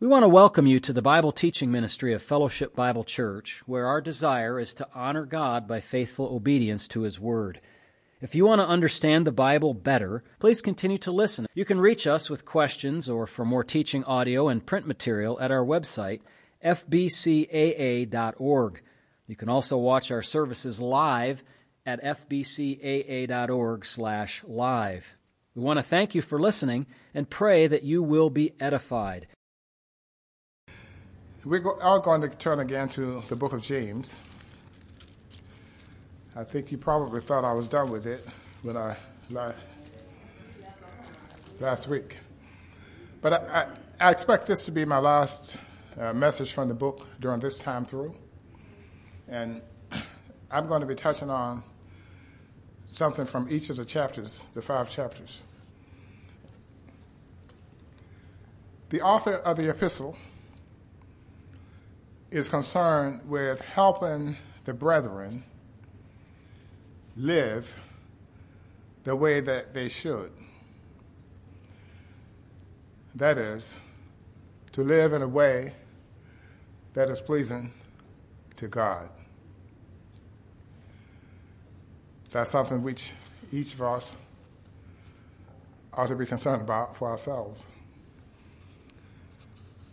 We want to welcome you to the Bible teaching ministry of Fellowship Bible Church, where our desire is to honor God by faithful obedience to His Word. If you want to understand the Bible better, please continue to listen. You can reach us with questions or for more teaching audio and print material at our website, fbcaa.org. You can also watch our services live at fbcaa.org/live. We want to thank you for listening and pray that you will be edified. We are all going to turn again to the book of James. I think you probably thought I was done with it when I last week. But I, I, I expect this to be my last uh, message from the book during this time through. And I'm going to be touching on something from each of the chapters, the five chapters. The author of the epistle is concerned with helping the brethren live the way that they should. That is, to live in a way that is pleasing to God. That's something which each of us ought to be concerned about for ourselves.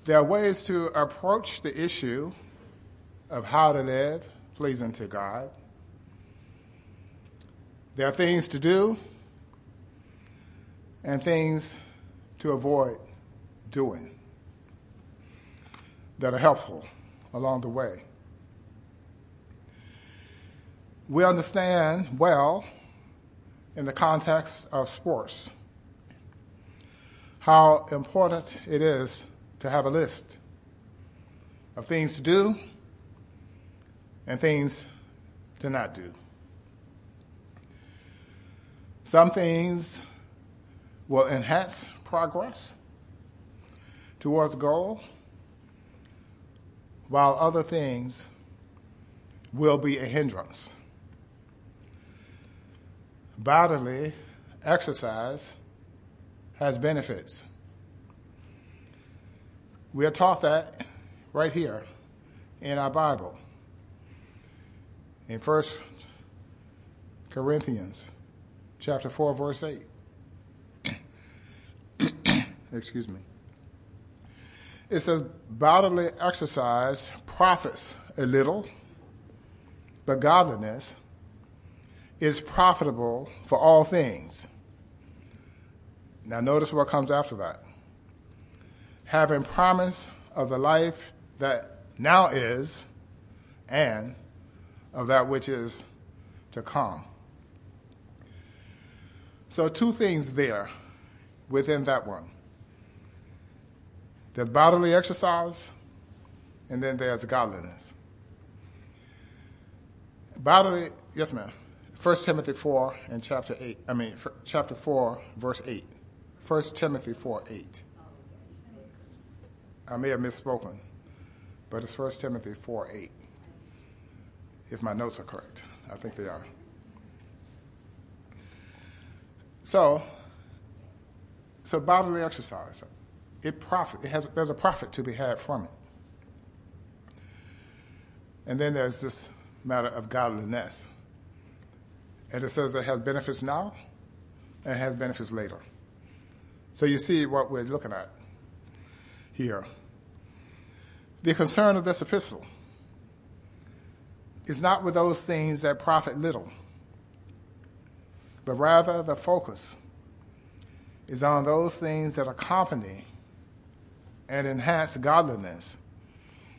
There are ways to approach the issue of how to live pleasing to God. There are things to do and things to avoid doing that are helpful along the way. We understand well in the context of sports how important it is to have a list of things to do and things to not do. Some things will enhance progress towards goal, while other things will be a hindrance. Bodily exercise has benefits. We are taught that right here in our Bible. In 1 Corinthians chapter 4 verse 8. Excuse me. It says bodily exercise profits a little, but godliness is profitable for all things. Now notice what comes after that having promise of the life that now is and of that which is to come. So, two things there within that one there's bodily exercise, and then there's godliness. Bodily, yes, ma'am. 1 Timothy 4 and chapter 8, I mean, chapter 4, verse 8. 1 Timothy 4 8. I may have misspoken, but it's 1 Timothy 4 8. If my notes are correct, I think they are. So, so bodily exercise, it profit. It has there's a profit to be had from it. And then there's this matter of godliness. And it says it has benefits now and it has benefits later. So you see what we're looking at here. The concern of this epistle is not with those things that profit little, but rather the focus is on those things that accompany and enhance godliness,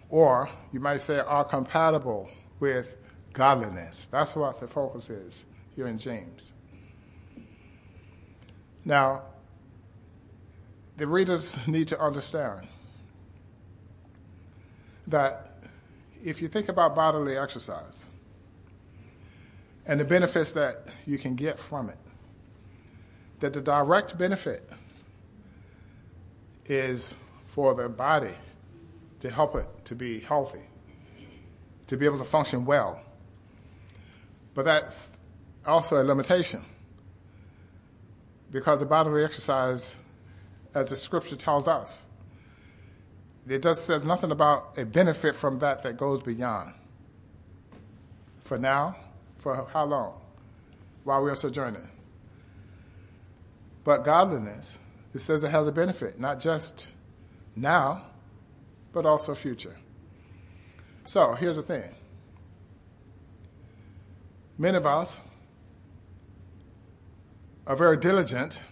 or you might say are compatible with godliness. That's what the focus is here in James. Now, the readers need to understand that if you think about bodily exercise and the benefits that you can get from it, that the direct benefit is for the body to help it to be healthy, to be able to function well. But that's also a limitation because the bodily exercise as the scripture tells us, it just says nothing about a benefit from that that goes beyond. For now, for how long? While we are sojourning. But godliness, it says it has a benefit, not just now, but also future. So here's the thing many of us are very diligent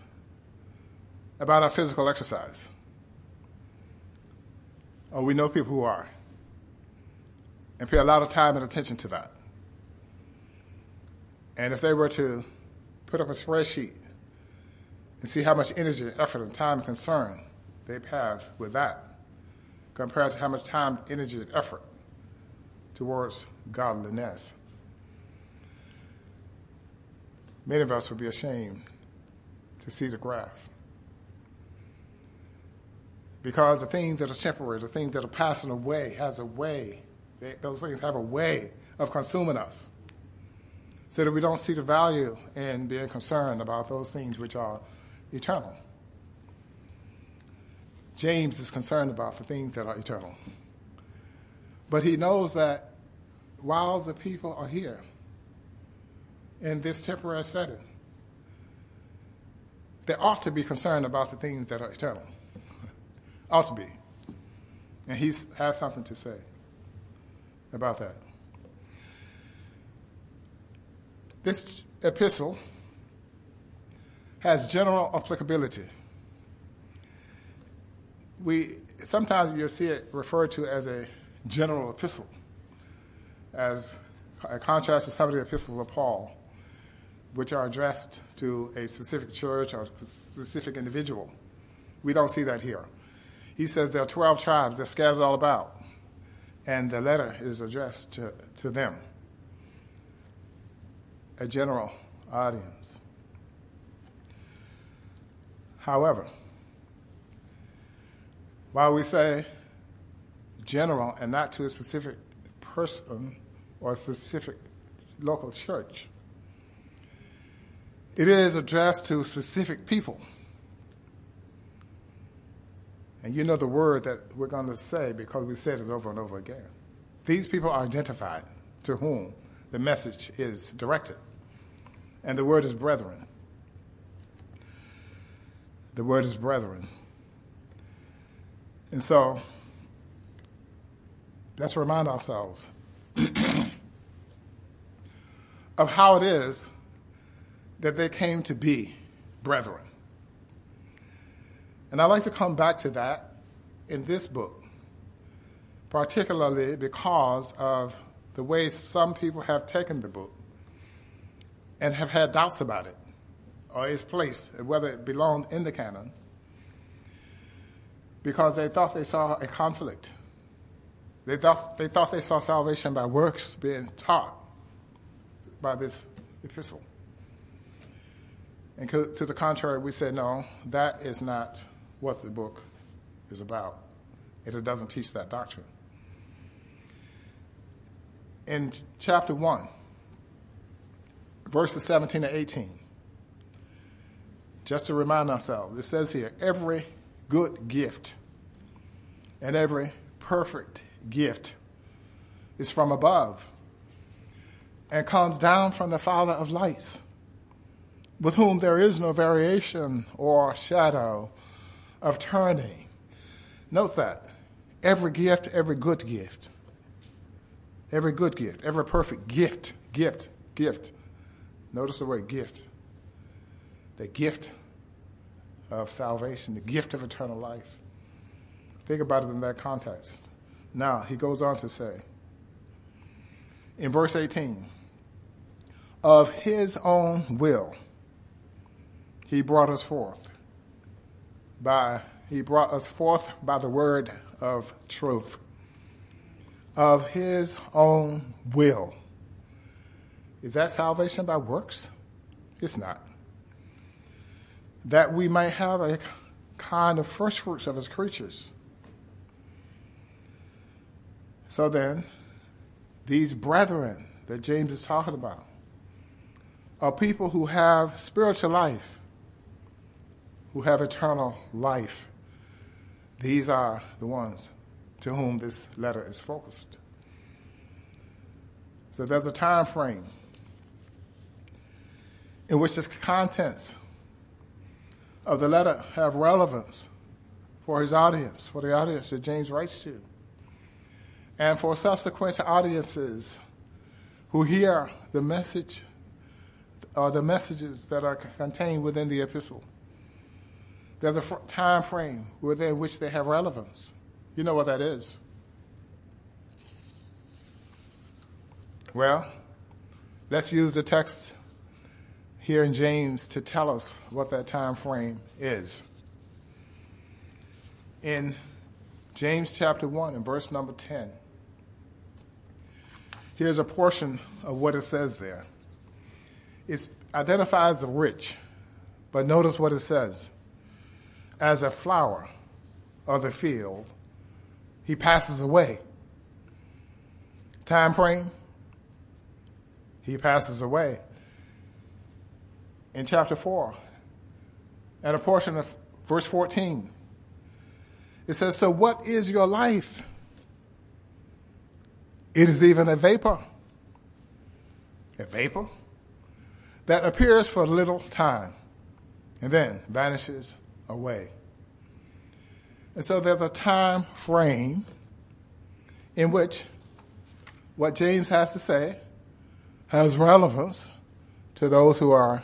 about our physical exercise. Or we know people who are, and pay a lot of time and attention to that. And if they were to put up a spreadsheet and see how much energy, effort, and time and concern they have with that, compared to how much time, energy, and effort towards godliness, many of us would be ashamed to see the graph. Because the things that are temporary, the things that are passing away, has a way, they, those things have a way of consuming us. So that we don't see the value in being concerned about those things which are eternal. James is concerned about the things that are eternal. But he knows that while the people are here in this temporary setting, they ought to be concerned about the things that are eternal. Ought to be. And he has something to say about that. This epistle has general applicability. We sometimes you'll see it referred to as a general epistle, as a contrast to some of the epistles of Paul, which are addressed to a specific church or a specific individual. We don't see that here. He says there are 12 tribes, they're scattered all about, and the letter is addressed to, to them, a general audience. However, while we say general and not to a specific person or a specific local church, it is addressed to specific people. And you know the word that we're going to say because we said it over and over again. These people are identified to whom the message is directed. And the word is brethren. The word is brethren. And so, let's remind ourselves of how it is that they came to be brethren. And I'd like to come back to that in this book, particularly because of the way some people have taken the book and have had doubts about it or its place, whether it belonged in the canon, because they thought they saw a conflict. They thought they, thought they saw salvation by works being taught by this epistle. And to the contrary, we said, no, that is not what the book is about. It doesn't teach that doctrine. In chapter 1, verses 17 to 18, just to remind ourselves, it says here every good gift and every perfect gift is from above and comes down from the Father of lights, with whom there is no variation or shadow of turning. Note that every gift, every good gift, every good gift, every perfect gift, gift, gift. Notice the word gift the gift of salvation, the gift of eternal life. Think about it in that context. Now, he goes on to say, in verse 18, of his own will, he brought us forth by he brought us forth by the word of truth of his own will. Is that salvation by works? It's not. That we might have a kind of first fruits of his creatures. So then, these brethren that James is talking about are people who have spiritual life, who have eternal life. These are the ones to whom this letter is focused. So there's a time frame in which the contents of the letter have relevance for his audience, for the audience that James writes to, and for subsequent audiences who hear the message or the messages that are contained within the epistle. There's a time frame within which they have relevance. You know what that is. Well, let's use the text here in James to tell us what that time frame is. In James chapter 1 and verse number 10, here's a portion of what it says there. It identifies the rich, but notice what it says. As a flower of the field, he passes away. Time frame, he passes away. In chapter 4, and a portion of verse 14, it says, So what is your life? It is even a vapor. A vapor that appears for a little time and then vanishes away. And so there's a time frame in which what James has to say has relevance to those who are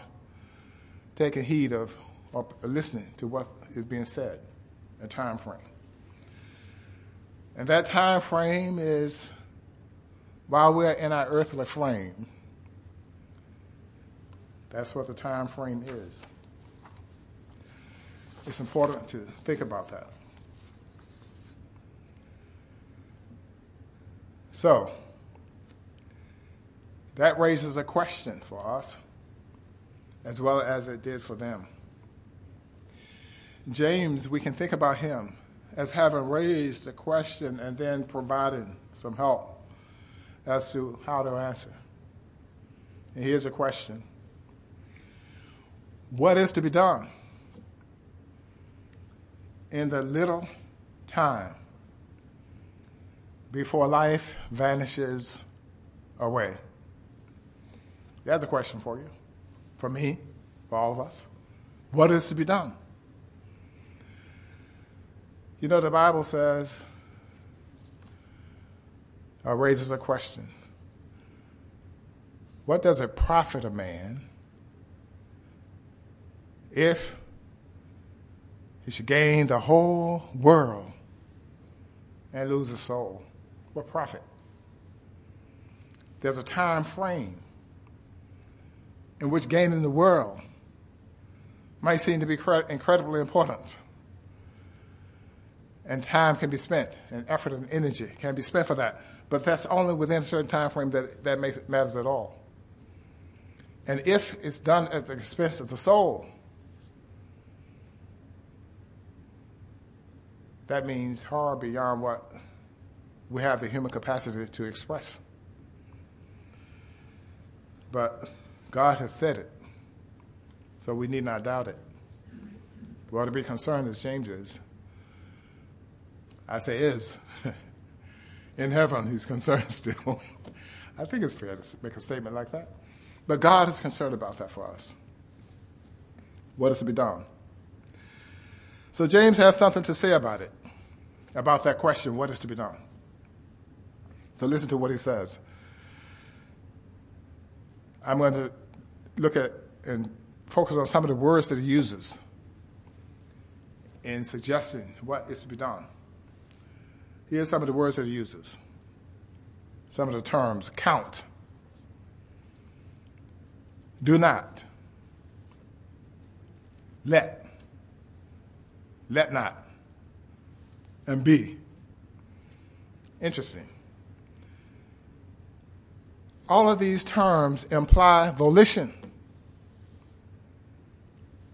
taking heed of or listening to what is being said, a time frame. And that time frame is while we're in our earthly frame. That's what the time frame is. It's important to think about that. So, that raises a question for us, as well as it did for them. James, we can think about him as having raised the question and then providing some help as to how to answer. And here's a question What is to be done in the little time before life vanishes away? That's a question for you, for me, for all of us. What is to be done? You know, the Bible says, or raises a question What does it profit a man if he should gain the whole world and lose his soul? What profit? There's a time frame in which gaining the world might seem to be incredibly important. And time can be spent, and effort and energy can be spent for that. But that's only within a certain time frame that that makes, matters at all. And if it's done at the expense of the soul, that means horror beyond what we have the human capacity to express. But God has said it, so we need not doubt it. We ought to be concerned as James is. I say is. In heaven, he's concerned still. I think it's fair to make a statement like that. But God is concerned about that for us. What is to be done? So James has something to say about it, about that question, what is to be done? So listen to what he says. I'm going to look at and focus on some of the words that he uses in suggesting what is to be done. Here's some of the words that he uses. Some of the terms count, do not, let, let not, and be. Interesting. All of these terms imply volition.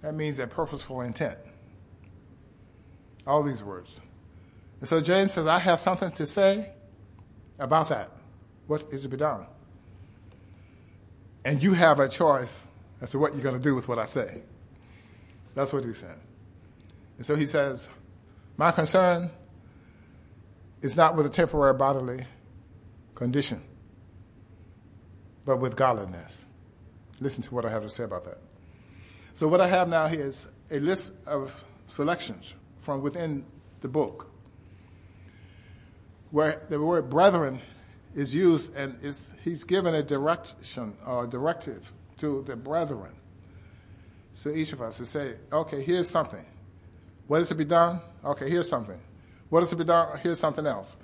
That means a purposeful intent. All these words. And so James says, I have something to say about that. What is to be done? And you have a choice as to what you're going to do with what I say. That's what he's saying. And so he says, My concern is not with a temporary bodily condition, but with godliness. Listen to what I have to say about that. So, what I have now here is a list of selections from within the book where the word brethren is used and is, he's given a direction or directive to the brethren. So each of us to say, okay, here's something. What is to be done? Okay, here's something. What is to be done? Here's something else.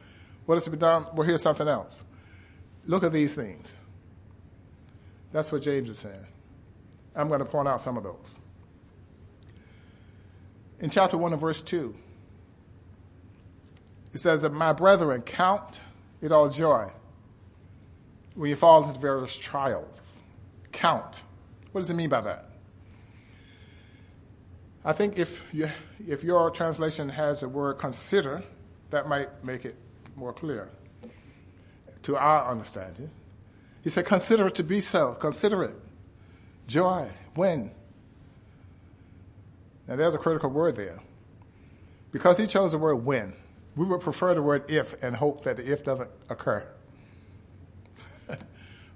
What is to be done? Well, here's something else. Look at these things. That's what James is saying. I'm going to point out some of those. In chapter 1 and verse 2, it says that my brethren, count it all joy when you fall into various trials. Count. What does it mean by that? I think if, you, if your translation has the word consider, that might make it more clear to our understanding. He said, Consider it to be so. Consider it. Joy. When? Now, there's a critical word there. Because he chose the word when, we would prefer the word if and hope that the if doesn't occur.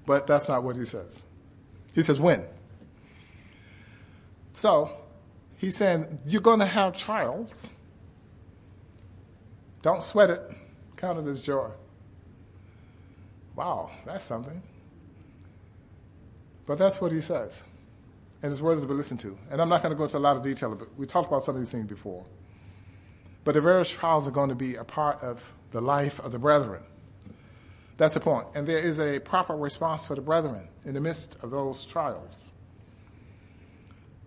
but that's not what he says. He says when. So, he's saying, You're going to have trials. Don't sweat it. Count it as joy. Wow, that's something. But that's what he says. And his words to be listened to. And I'm not going to go into a lot of detail, but we talked about some of these things before. But the various trials are going to be a part of the life of the brethren. That's the point. And there is a proper response for the brethren in the midst of those trials.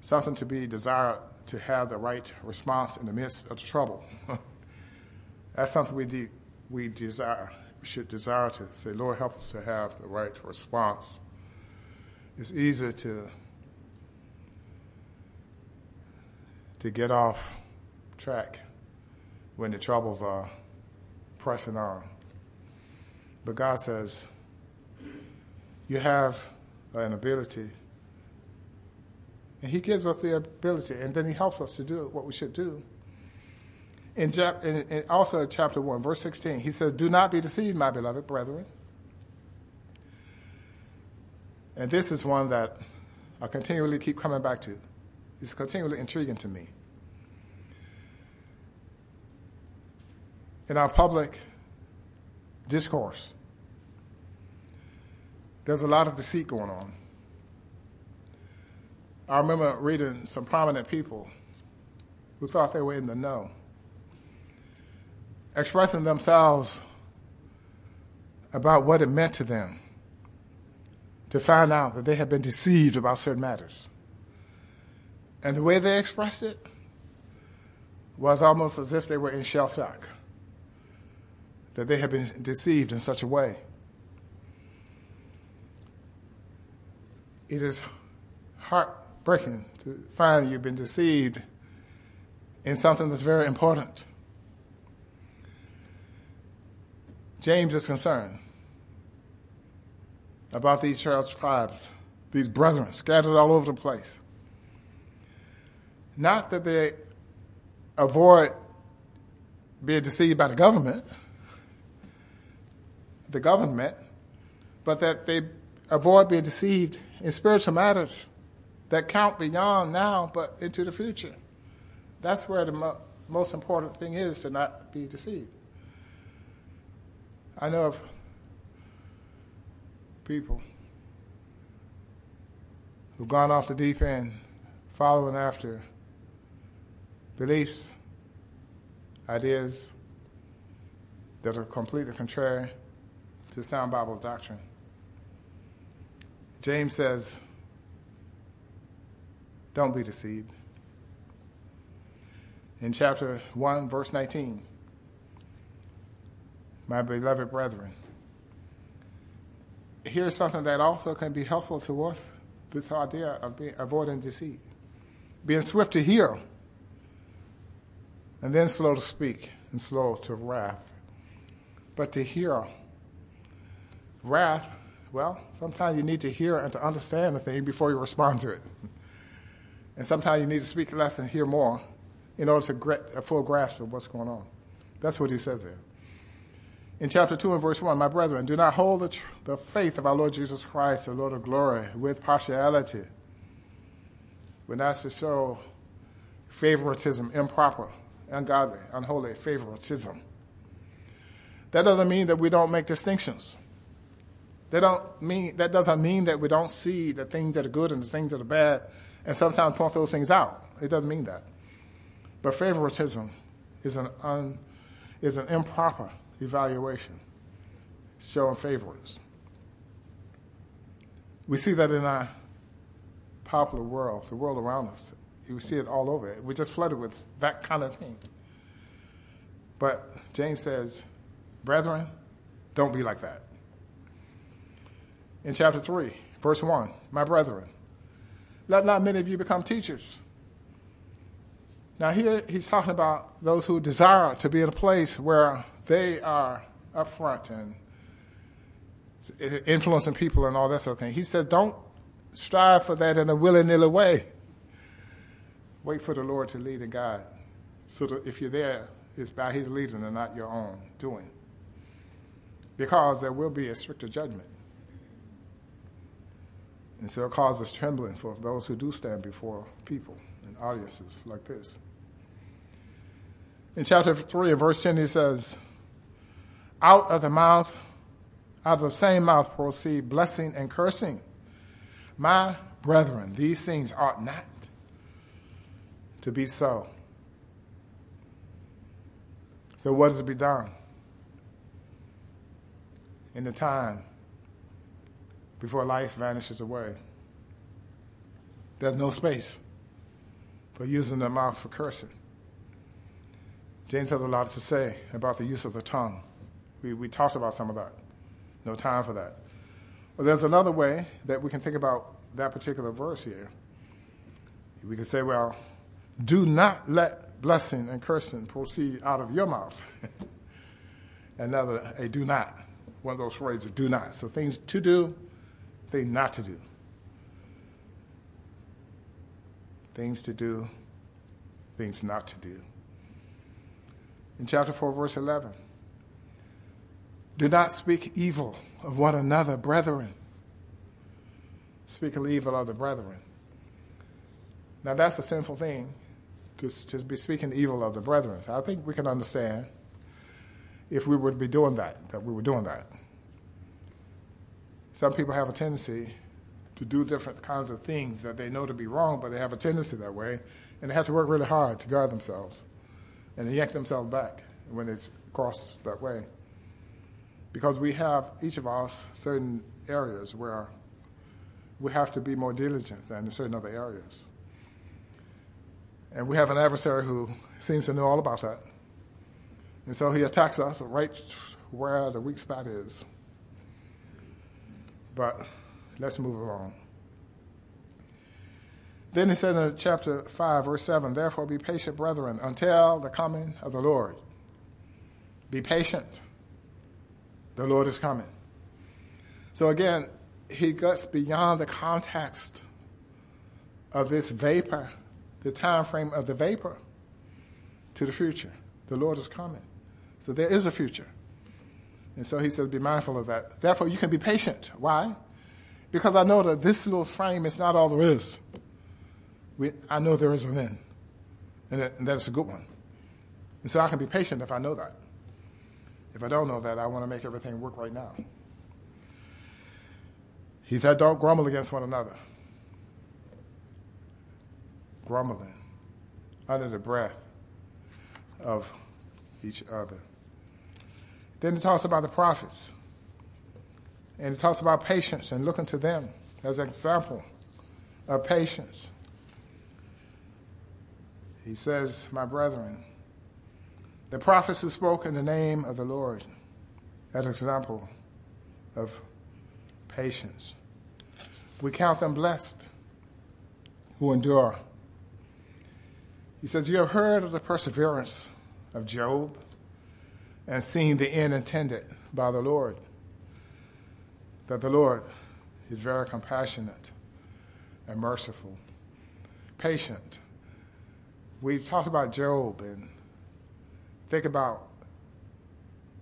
Something to be desired to have the right response in the midst of the trouble. That's something we, de- we desire. We should desire to say, Lord, help us to have the right response. It's easy to to get off track when the troubles are pressing on. But God says, you have an ability. And He gives us the ability, and then He helps us to do what we should do. In, in, in also chapter 1, verse 16, He says, Do not be deceived, my beloved brethren. And this is one that I continually keep coming back to. It's continually intriguing to me. in our public discourse, there's a lot of deceit going on. I remember reading some prominent people who thought they were in the know, expressing themselves about what it meant to them to find out that they had been deceived about certain matters. And the way they expressed it was almost as if they were in shell shock that they had been deceived in such a way. It is heartbreaking to find you've been deceived in something that's very important. James is concerned about these church tribes, these brethren scattered all over the place. Not that they avoid being deceived by the government the government, but that they avoid being deceived in spiritual matters that count beyond now but into the future. That's where the mo- most important thing is to not be deceived. I know of people who've gone off the deep end following after beliefs, ideas that are completely contrary to sound Bible doctrine. James says, Don't be deceived. In chapter 1, verse 19, my beloved brethren, here's something that also can be helpful to us this idea of being, avoiding deceit. Being swift to hear, and then slow to speak, and slow to wrath. But to hear Wrath, well, sometimes you need to hear and to understand a thing before you respond to it. And sometimes you need to speak less and hear more in order to get a uh, full grasp of what's going on. That's what he says there. In chapter 2 and verse 1, my brethren, do not hold the, tr- the faith of our Lord Jesus Christ, the Lord of glory, with partiality. We're not to show favoritism, improper, ungodly, unholy favoritism. That doesn't mean that we don't make distinctions. That, don't mean, that doesn't mean that we don't see the things that are good and the things that are bad and sometimes point those things out. It doesn't mean that. But favoritism is an, un, is an improper evaluation, showing favorites. We see that in our popular world, the world around us. You see it all over. We're just flooded with that kind of thing. But James says, Brethren, don't be like that. In chapter 3, verse 1, my brethren, let not many of you become teachers. Now, here he's talking about those who desire to be in a place where they are upfront and influencing people and all that sort of thing. He says, don't strive for that in a willy nilly way. Wait for the Lord to lead and guide. So that if you're there, it's by his leading and not your own doing. Because there will be a stricter judgment. And so it causes trembling for those who do stand before people and audiences like this. In chapter 3 and verse 10, he says, Out of the mouth, out of the same mouth proceed blessing and cursing. My brethren, these things ought not to be so. So, what is to be done in the time before life vanishes away? There's no space for using the mouth for cursing. James has a lot to say about the use of the tongue. We, we talked about some of that. No time for that. But there's another way that we can think about that particular verse here. We can say, well, do not let blessing and cursing proceed out of your mouth. Another, a do not. One of those phrases, do not. So things to do, things not to do. Things to do, things not to do. In chapter 4, verse 11, do not speak evil of one another, brethren. Speak evil of the brethren. Now, that's a sinful thing to just be speaking evil of the brethren. So I think we can understand if we would be doing that, that we were doing that. Some people have a tendency to do different kinds of things that they know to be wrong, but they have a tendency that way, and they have to work really hard to guard themselves and they yank themselves back when it's crossed that way. Because we have, each of us, certain areas where we have to be more diligent than in certain other areas. And we have an adversary who seems to know all about that. And so he attacks us right where the weak spot is. But let's move along. Then he says in chapter 5, verse 7 Therefore be patient, brethren, until the coming of the Lord. Be patient. The Lord is coming. So again, he gets beyond the context of this vapor, the time frame of the vapor, to the future. The Lord is coming. So there is a future. And so he says, be mindful of that. Therefore, you can be patient. Why? Because I know that this little frame is not all there is we, I know there is an end, and, that, and that's a good one. And so I can be patient if I know that. If I don't know that, I want to make everything work right now. He said, Don't grumble against one another. Grumbling under the breath of each other. Then he talks about the prophets. And he talks about patience and looking to them as an example of patience. He says, My brethren, the prophets who spoke in the name of the Lord, that example of patience. We count them blessed who endure. He says, You have heard of the perseverance of Job and seeing the end intended by the Lord. That the Lord is very compassionate and merciful, patient, we've talked about Job and think about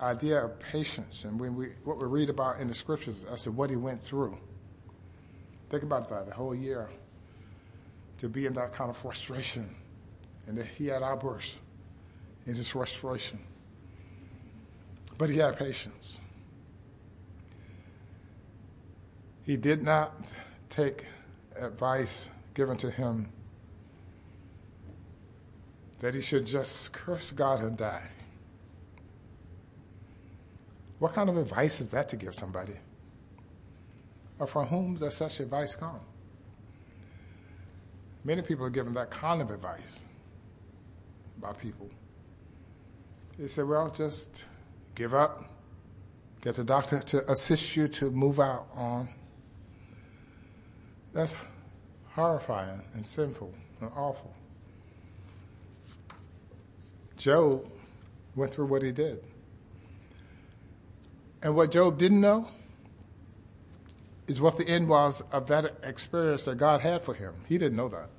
idea of patience and when we, what we read about in the scriptures as to what he went through. Think about that, the whole year, to be in that kind of frustration. And that he had outbursts in his frustration. But he had patience. He did not take advice given to him that he should just curse God and die. What kind of advice is that to give somebody? Or from whom does such advice come? Many people are given that kind of advice by people. They say, well, just give up, get the doctor to assist you to move out on. That's horrifying and sinful and awful. Job went through what he did. And what Job didn't know is what the end was of that experience that God had for him. He didn't know that.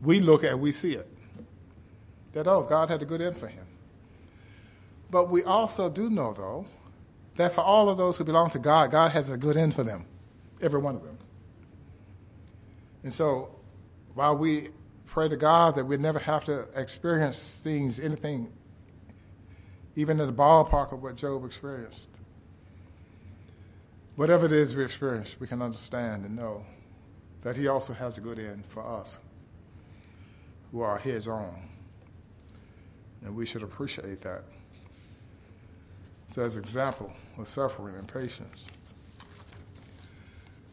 We look at we see it. That, oh, God had a good end for him. But we also do know, though, that for all of those who belong to God, God has a good end for them, every one of them. And so, while we pray to God that we never have to experience things, anything, even in the ballpark of what Job experienced. Whatever it is we experience, we can understand and know that He also has a good end for us who are His own. And we should appreciate that. So, as example of suffering and patience.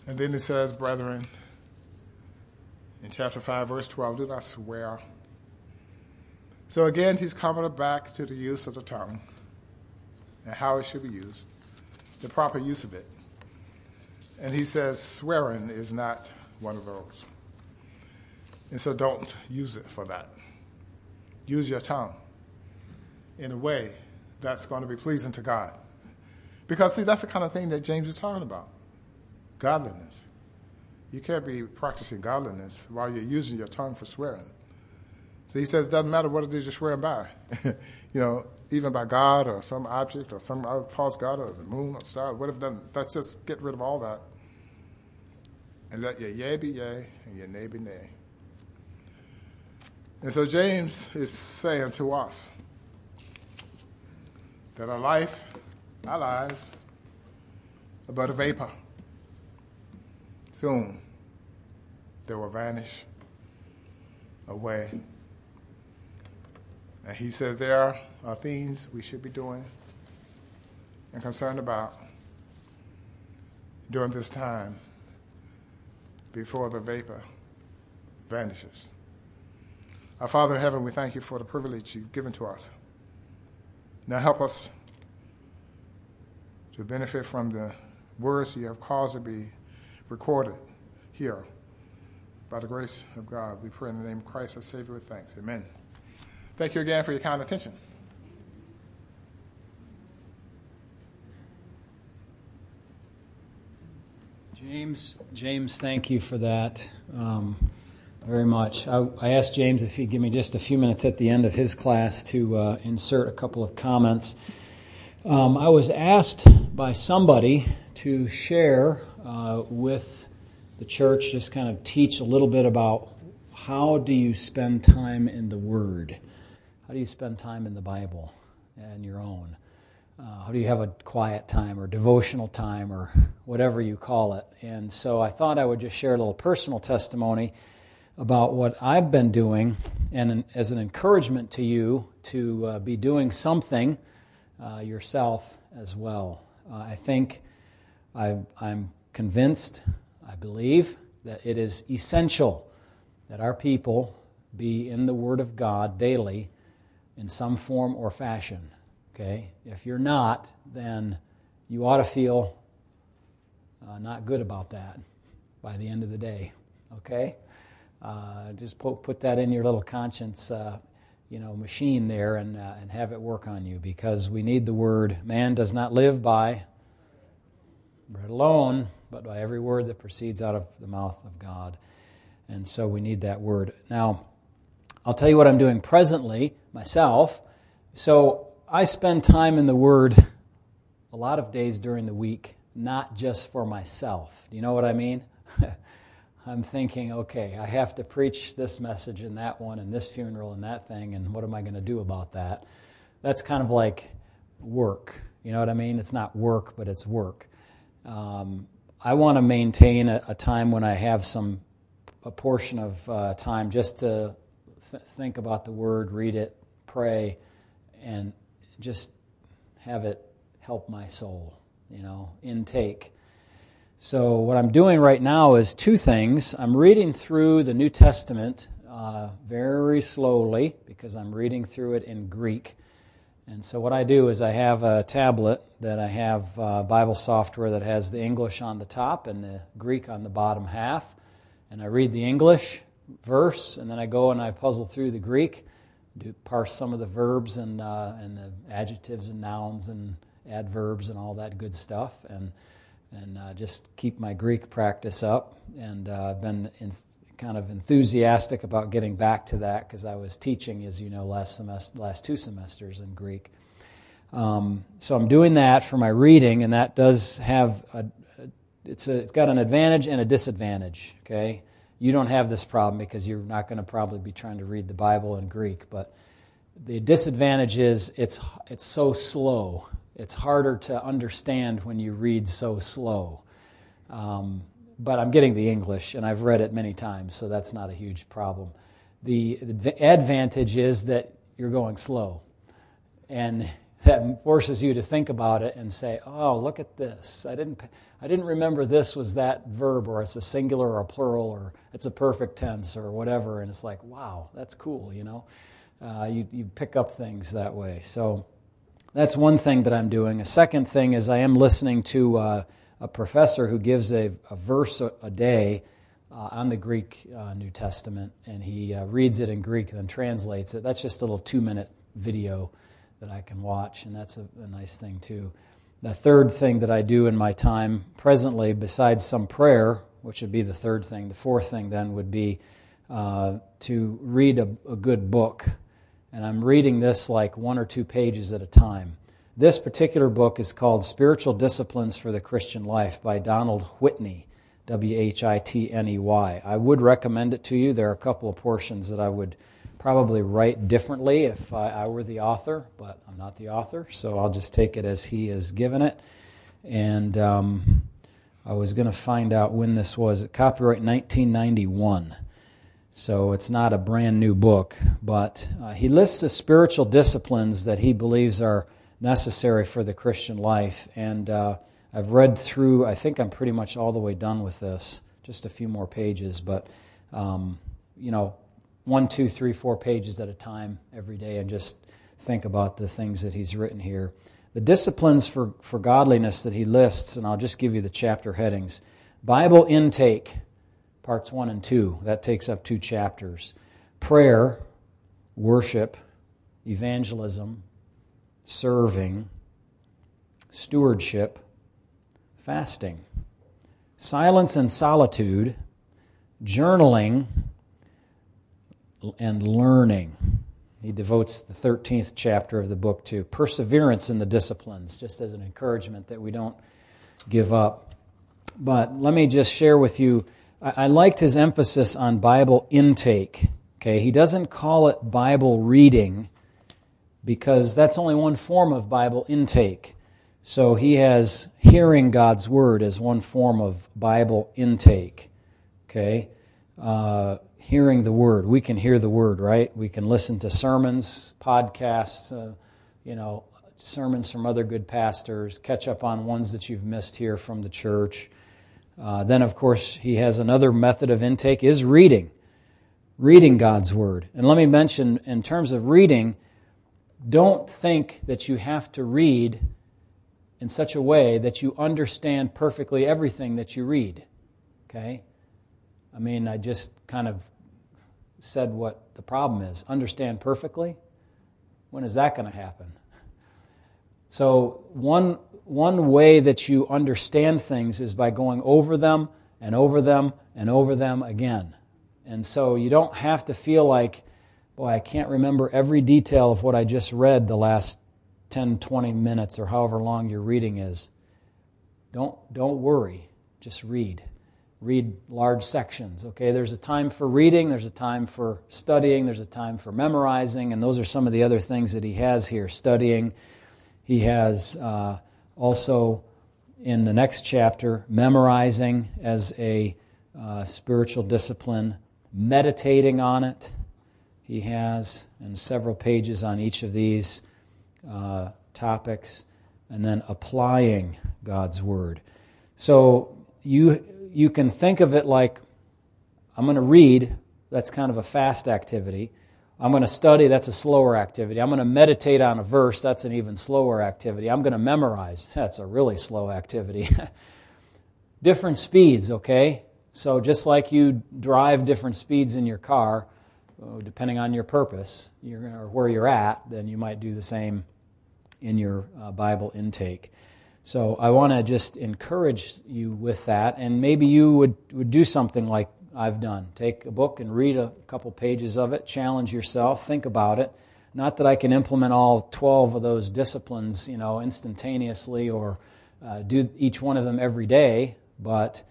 And then it says, brethren, in chapter 5, verse 12, do not swear. So again, he's coming back to the use of the tongue and how it should be used, the proper use of it. And he says swearing is not one of those. And so don't use it for that. Use your tongue in a way that's going to be pleasing to God. Because, see, that's the kind of thing that James is talking about godliness. You can't be practicing godliness while you're using your tongue for swearing. So he says it doesn't matter what it is you're swearing by. you know, even by God or some object or some other false God or the moon or star, whatever, done, let's just get rid of all that. And let your yea be yea and your nay be nay. And so James is saying to us that our life, our lives, are but a vapor. Soon they will vanish away. And he says there are things we should be doing and concerned about during this time before the vapor vanishes. Our Father in heaven, we thank you for the privilege you've given to us. Now help us to benefit from the words you have caused to be recorded here. By the grace of God, we pray in the name of Christ, our Savior, with thanks. Amen. Thank you again for your kind attention. James, James, thank you for that um, very much. I, I, asked James if he'd give me just a few minutes at the end of his class to uh, insert a couple of comments. Um, I was asked by somebody to share uh, with the church, just kind of teach a little bit about how do you spend time in the Word? How do you spend time in the Bible and your own? Uh, how do you have a quiet time or devotional time or whatever you call it? And so I thought I would just share a little personal testimony about what I've been doing and as an encouragement to you to uh, be doing something uh, yourself as well. Uh, I think I, I'm convinced, I believe, that it is essential that our people be in the Word of God daily in some form or fashion. Okay? If you're not, then you ought to feel uh, not good about that by the end of the day. Okay? Uh, just put, put that in your little conscience, uh, you know, machine there and, uh, and have it work on you because we need the Word. Man does not live by bread alone, but by every word that proceeds out of the mouth of God. And so we need that word. Now, I'll tell you what I'm doing presently myself. So I spend time in the Word a lot of days during the week, not just for myself. Do you know what I mean? I'm thinking, okay, I have to preach this message and that one and this funeral and that thing, and what am I going to do about that? That's kind of like work. You know what I mean? It's not work, but it's work. Um, I want to maintain a, a, time when I have some a portion of uh, time just to th- think about the Word, read it, pray, and just have it help my soul. You know, intake. So, what I'm doing right now is two things. I'm reading through the New Testament uh, very slowly because I'm reading through it in Greek. And so, what I do is I have a tablet that I have uh, Bible software that has the English on the top and the Greek on the bottom half. And I read the English verse, and then I go and I puzzle through the Greek, do parse some of the verbs and, uh, and the adjectives and nouns and adverbs and all that good stuff. And and uh, just keep my Greek practice up. And uh, I've been in, kind of enthusiastic about getting back to that because I was teaching, as you know, last semester, last two semesters in Greek. Um, so I'm doing that for my reading, and that does have a, it's a, it's got an advantage and a disadvantage. Okay, you don't have this problem because you're not going to probably be trying to read the Bible in Greek, but the disadvantage is it's it's so slow it's harder to understand when you read so slow. Um, but I'm getting the English, and I've read it many times, so that's not a huge problem. The, the advantage is that you're going slow, and that forces you to think about it and say, "Oh, look at this! I didn't, I didn't remember this was that verb, or it's a singular or a plural, or it's a perfect tense, or whatever." And it's like, "Wow, that's cool," you know. Uh, you you pick up things that way. So that's one thing that I'm doing. A second thing is I am listening to uh, a professor who gives a, a verse a, a day uh, on the Greek uh, New Testament, and he uh, reads it in Greek and then translates it. That's just a little two minute video that I can watch, and that's a, a nice thing too. The third thing that I do in my time presently, besides some prayer, which would be the third thing, the fourth thing then would be uh, to read a, a good book and I'm reading this like one or two pages at a time. This particular book is called Spiritual Disciplines for the Christian Life by Donald Whitney, W H I T N E Y. I would recommend it to you. There are a couple of portions that I would probably write differently if I, I were the author, but I'm not the author, so I'll just take it as he has given it. And um, I was going to find out when this was. Copyright 1991. So it's not a brand new book, but uh, he lists the spiritual disciplines that he believes are necessary for the Christian life. And uh, I've read through, I think I'm pretty much all the way done with this, just a few more pages, but, um, you know, one, two, three, four pages at a time every day and just think about the things that he's written here. The disciplines for, for godliness that he lists, and I'll just give you the chapter headings Bible intake parts 1 and 2. That takes up two chapters. Prayer, worship, evangelism, serving, stewardship, fasting, silence and solitude, journaling, and learning. He devotes the 13th chapter of the book to perseverance in the disciplines, just as an encouragement that we don't give up. But let me just share with you I, liked his emphasis on Bible intake. Okay, he doesn't call it Bible reading because that's only one form of Bible intake. So he has hearing God's word as one form of Bible intake. Okay, uh, hearing the word. We can hear the word, right? We can listen to sermons, podcasts, uh, you know, sermons from other good pastors, catch up on ones that you've missed here from the church. Uh, then, of course, he has another method of intake is reading, reading God's Word. And let me mention, in terms of reading, don't think that you have to read in such a way that you understand perfectly everything that you read. Okay? I mean, I just kind of said what the problem is. Understand perfectly? When is that going to happen? So, one one way that you understand things is by going over them and over them and over them again. And so you don't have to feel like, boy, I can't remember every detail of what I just read the last 10, 20 minutes or however long your reading is, don't, don't worry. Just read. Read large sections. Okay, there's a time for reading, there's a time for studying, there's a time for memorizing, and those are some of the other things that he has here studying. He has uh, also in the next chapter memorizing as a uh, spiritual discipline, meditating on it. He has, and several pages on each of these uh, topics, and then applying God's Word. So you, you can think of it like I'm going to read, that's kind of a fast activity. I'm going to study, that's a slower activity. I'm going to meditate on a verse, that's an even slower activity. I'm going to memorize, that's a really slow activity. different speeds, okay? So just like you drive different speeds in your car, uh, depending on your purpose or where you're at, then you might do the same in your uh, Bible intake. So I want to just encourage you with that, and maybe you would, would do something like I've done. Take a book and read a couple pages of it, challenge yourself, think about it. Not that I can implement all 12 of those disciplines, you know, instantaneously or uh, do each one of them every day, but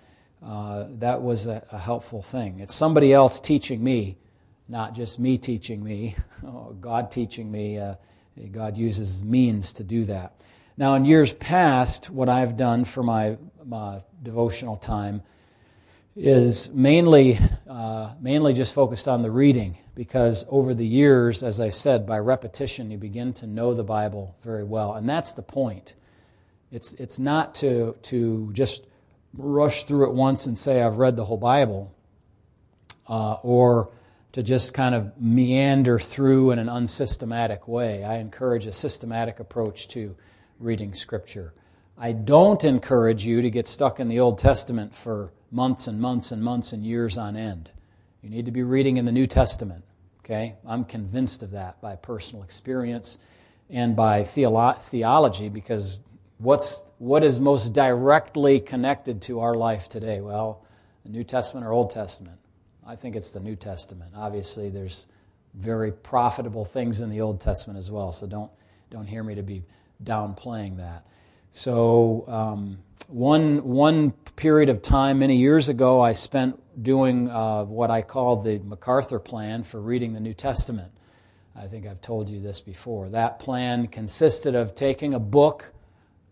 uh, that was a, a, helpful thing. It's somebody else teaching me, not just me teaching me, oh, God teaching me. Uh, God uses means to do that. Now, in years past, what I've done for my, my devotional time is mainly, uh, mainly just focused on the reading because over the years, as I said, by repetition, you begin to know the Bible very well. And that's the point. It's, it's not to, to just rush through it once and say, I've read the whole Bible, uh, or to just kind of meander through in an unsystematic way. I encourage a systematic approach to reading Scripture. I don't encourage you to get stuck in the Old Testament for months and months and months and years on end. You need to be reading in the New Testament. Okay? I'm convinced of that by personal experience and by theolo- theology because what's, what is most directly connected to our life today? Well, the New Testament or Old Testament? I think it's the New Testament. Obviously, there's very profitable things in the Old Testament as well, so don't, don't hear me to be downplaying that. So, um, one, one period of time, many years ago, I spent doing uh, what I call the MacArthur plan for reading the New Testament. I think I've told you this before. That plan consisted of taking a book,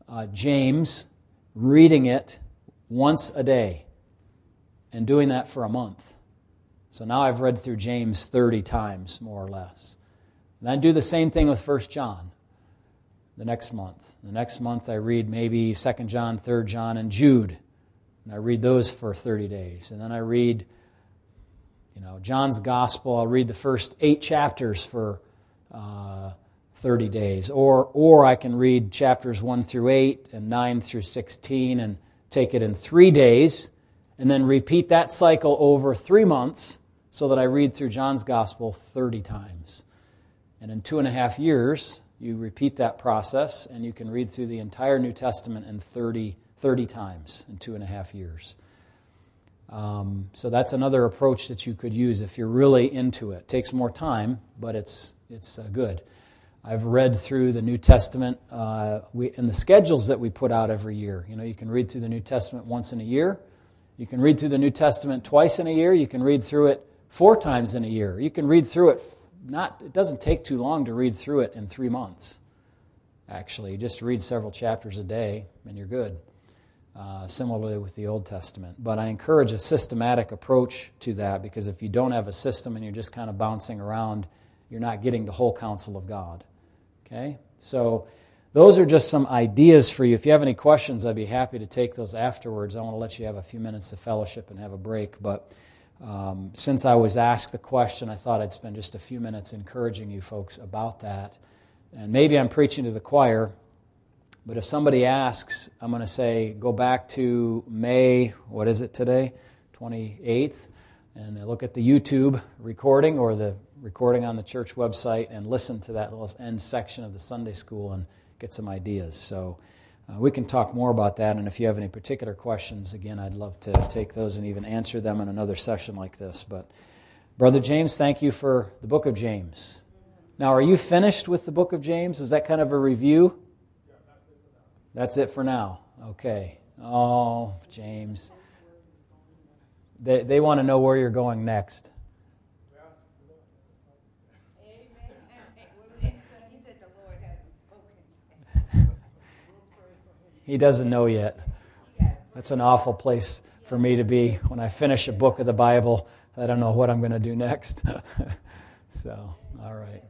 uh, James, reading it once a day, and doing that for a month. So now I've read through James 30 times, more or less. And do the same thing with 1 John the next month. The next month I read maybe 2 John, 3 John, and Jude. And I read those for 30 days. And then I read, you know, John's Gospel. I'll read the first eight chapters for uh, 30 days. Or, or I can read chapters 1 through 8 and 9 through 16 and take it in three days and then repeat that cycle over three months so that I read through John's Gospel 30 times. And in two and a half years, you repeat that process, and you can read through the entire New Testament in 30, 30 times in two and a half years. Um, so that's another approach that you could use if you're really into it. it takes more time, but it's, it's uh, good. I've read through the New Testament uh, we, in the schedules that we put out every year. You know, you can read through the New Testament once in a year. You can read through the New Testament twice in a year. You can read through it four times in a year. You can read through it not, it doesn't take too long to read through it in three months, actually. just read several chapters a day, and you're good. Uh, similarly with the Old Testament. But I encourage a systematic approach to that because if you don't have a system and you're just kind of bouncing around, you're not getting the whole counsel of God. Okay? So those are just some ideas for you. If you have any questions, I'd be happy to take those afterwards. I want to let you have a few minutes to fellowship and have a break. But um, since I was asked the question, I thought I'd spend just a few minutes encouraging you folks about that. And maybe I'm preaching to the choir, but if somebody asks, I'm going to say, go back to May, what is it today? 28th, and look at the YouTube recording or the recording on the church website and listen to that little end section of the Sunday school and get some ideas. So, uh, we can talk more about that, and if you have any particular questions, again, I'd love to take those and even answer them in another session like this. But, Brother James, thank you for the book of James. Now, are you finished with the book of James? Is that kind of a review? That's it for now. Okay. Oh, James. They, they want to know where you're going next. He doesn't know yet. That's an awful place for me to be when I finish a book of the Bible. I don't know what I'm going to do next. so, all right.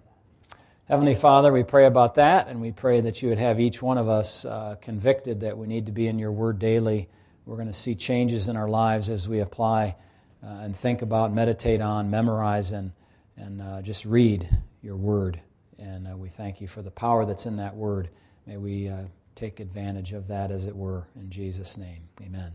Heavenly Father, we pray about that, and we pray that you would have each one of us uh, convicted that we need to be in your word daily. We're going to see changes in our lives as we apply uh, and think about, meditate on, memorize, and, and uh, just read your word. And uh, we thank you for the power that's in that word. May we uh, take advantage of that, as it were, in Jesus' name. Amen.